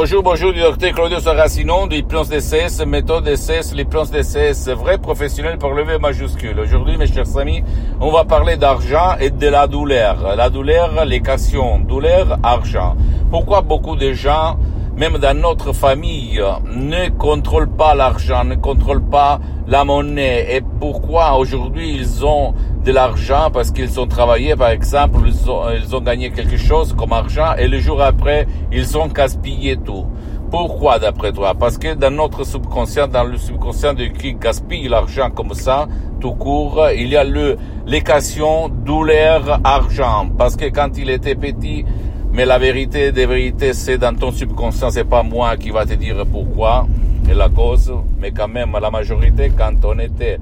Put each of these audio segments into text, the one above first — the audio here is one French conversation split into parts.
Bonjour, bonjour docteur Claudio Saracino du plans DCS, méthode DCS, les plans DCS, vrai professionnel pour lever majuscule. Aujourd'hui, mes chers amis, on va parler d'argent et de la douleur. La douleur, les questions, douleur, argent. Pourquoi beaucoup de gens même dans notre famille, ne contrôlent pas l'argent, ne contrôlent pas la monnaie. Et pourquoi aujourd'hui ils ont de l'argent? Parce qu'ils ont travaillé, par exemple, ils ont, gagné quelque chose comme argent et le jour après, ils ont gaspillé tout. Pourquoi d'après toi? Parce que dans notre subconscient, dans le subconscient de qui gaspille l'argent comme ça, tout court, il y a le l'équation douleur argent. Parce que quand il était petit, mais la vérité des vérités, c'est dans ton subconscient, c'est pas moi qui va te dire pourquoi et la cause, mais quand même, la majorité, quand on était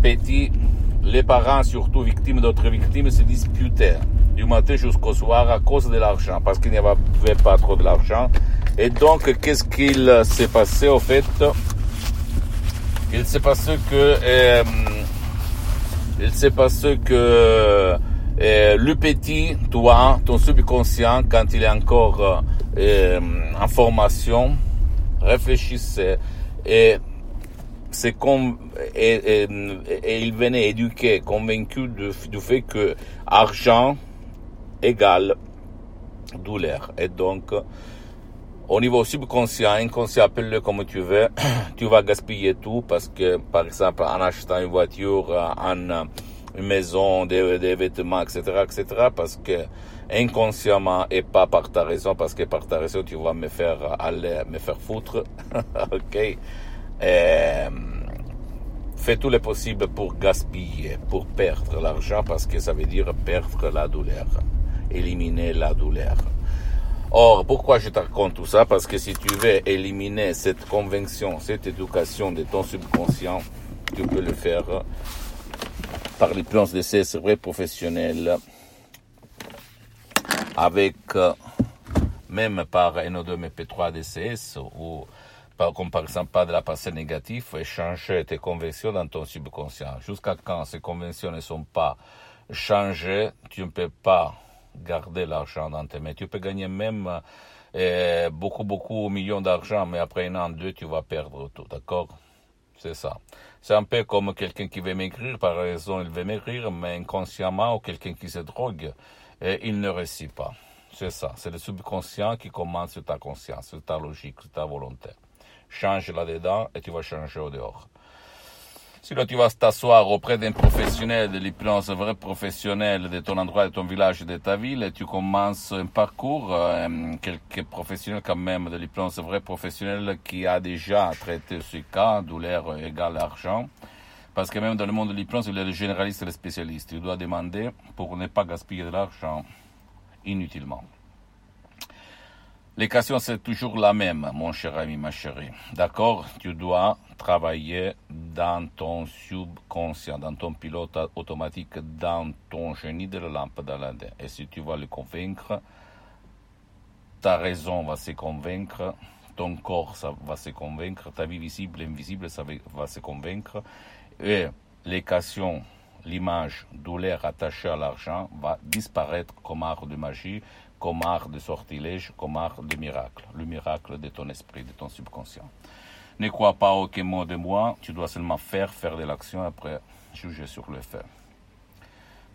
petit, les parents, surtout victimes d'autres victimes, se disputaient du matin jusqu'au soir à cause de l'argent, parce qu'il n'y avait pas trop de l'argent. Et donc, qu'est-ce qu'il s'est passé au fait? Il s'est passé que, euh, il s'est passé que euh, le petit, toi, ton subconscient, quand il est encore euh, en formation, réfléchissait et, c'est comme, et, il venait éduqué, convaincu du, du fait que argent égale douleur. Et donc, au niveau subconscient, inconscient, appelle-le comme tu veux, tu vas gaspiller tout parce que, par exemple, en achetant une voiture, en maison, des, vêtements, etc., etc., parce que inconsciemment et pas par ta raison, parce que par ta raison tu vas me faire aller, me faire foutre, ok. Et, fais tout le possible pour gaspiller, pour perdre l'argent, parce que ça veut dire perdre la douleur, éliminer la douleur. Or, pourquoi je te raconte tout ça? Parce que si tu veux éliminer cette conviction, cette éducation de ton subconscient, tu peux le faire par les plans de ces vrais professionnels avec euh, même par NO2 MP3 DCS ou par, comme par exemple pas de la passée négative et changer tes conventions dans ton subconscient. Jusqu'à quand ces conventions ne sont pas changées, tu ne peux pas garder l'argent dans tes mains. Tu peux gagner même euh, beaucoup, beaucoup millions d'argent, mais après un an, deux, tu vas perdre tout, d'accord? C'est ça. C'est un peu comme quelqu'un qui veut maigrir, par raison il veut maigrir, mais inconsciemment, ou quelqu'un qui se drogue, et il ne réussit pas. C'est ça. C'est le subconscient qui commence sur ta conscience, sur ta logique, sur ta volonté. Change là-dedans et tu vas changer au dehors. Sinon, tu vas t'asseoir auprès d'un professionnel de l'hypnose, un vrai professionnel de ton endroit, de ton village, de ta ville, et tu commences un parcours, euh, quelques professionnels quand même de l'hypnose, un vrai professionnel qui a déjà traité ce cas, douleur égale argent. Parce que même dans le monde de l'hypnose, il y a le généraliste et le spécialiste. Tu dois demander pour ne pas gaspiller de l'argent inutilement. L'équation, c'est toujours la même, mon cher ami, ma chérie. D'accord? Tu dois travailler dans ton subconscient, dans ton pilote automatique, dans ton génie de la lampe d'Aladin. Et si tu vas le convaincre, ta raison va se convaincre, ton corps ça va se convaincre, ta vie visible et invisible ça va se convaincre. Et l'équation, l'image douleur attachée à l'argent va disparaître comme art de magie comme art de sortilège, comme art de miracle, le miracle de ton esprit, de ton subconscient. Ne crois pas aucun mot de moi, tu dois seulement faire, faire de l'action, après juger sur le fait.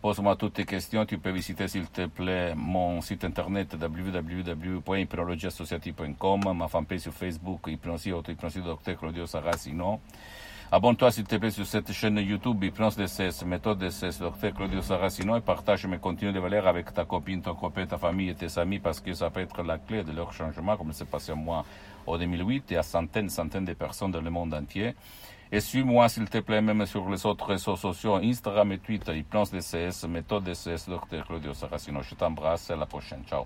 Pose-moi toutes tes questions, tu peux visiter s'il te plaît mon site internet www.hypnologieassociative.com, ma fanpage sur Facebook, Hypnosie, Auto-Hypnosie, Dr Claudio Saracino. Abonne-toi s'il te plaît sur cette chaîne YouTube Hypnose DCS, méthode DCS, docteur Claudio Saracino et partage mes contenus de valeur avec ta copine, ton copain, ta famille et tes amis parce que ça peut être la clé de leur changement comme c'est passé à moi en 2008 et à centaines, centaines de personnes dans le monde entier. Et suis-moi s'il te plaît même sur les autres réseaux sociaux, Instagram et Twitter, Hypnose DCS, méthode DCS, docteur Claudio Saracino. Je t'embrasse, à la prochaine. Ciao.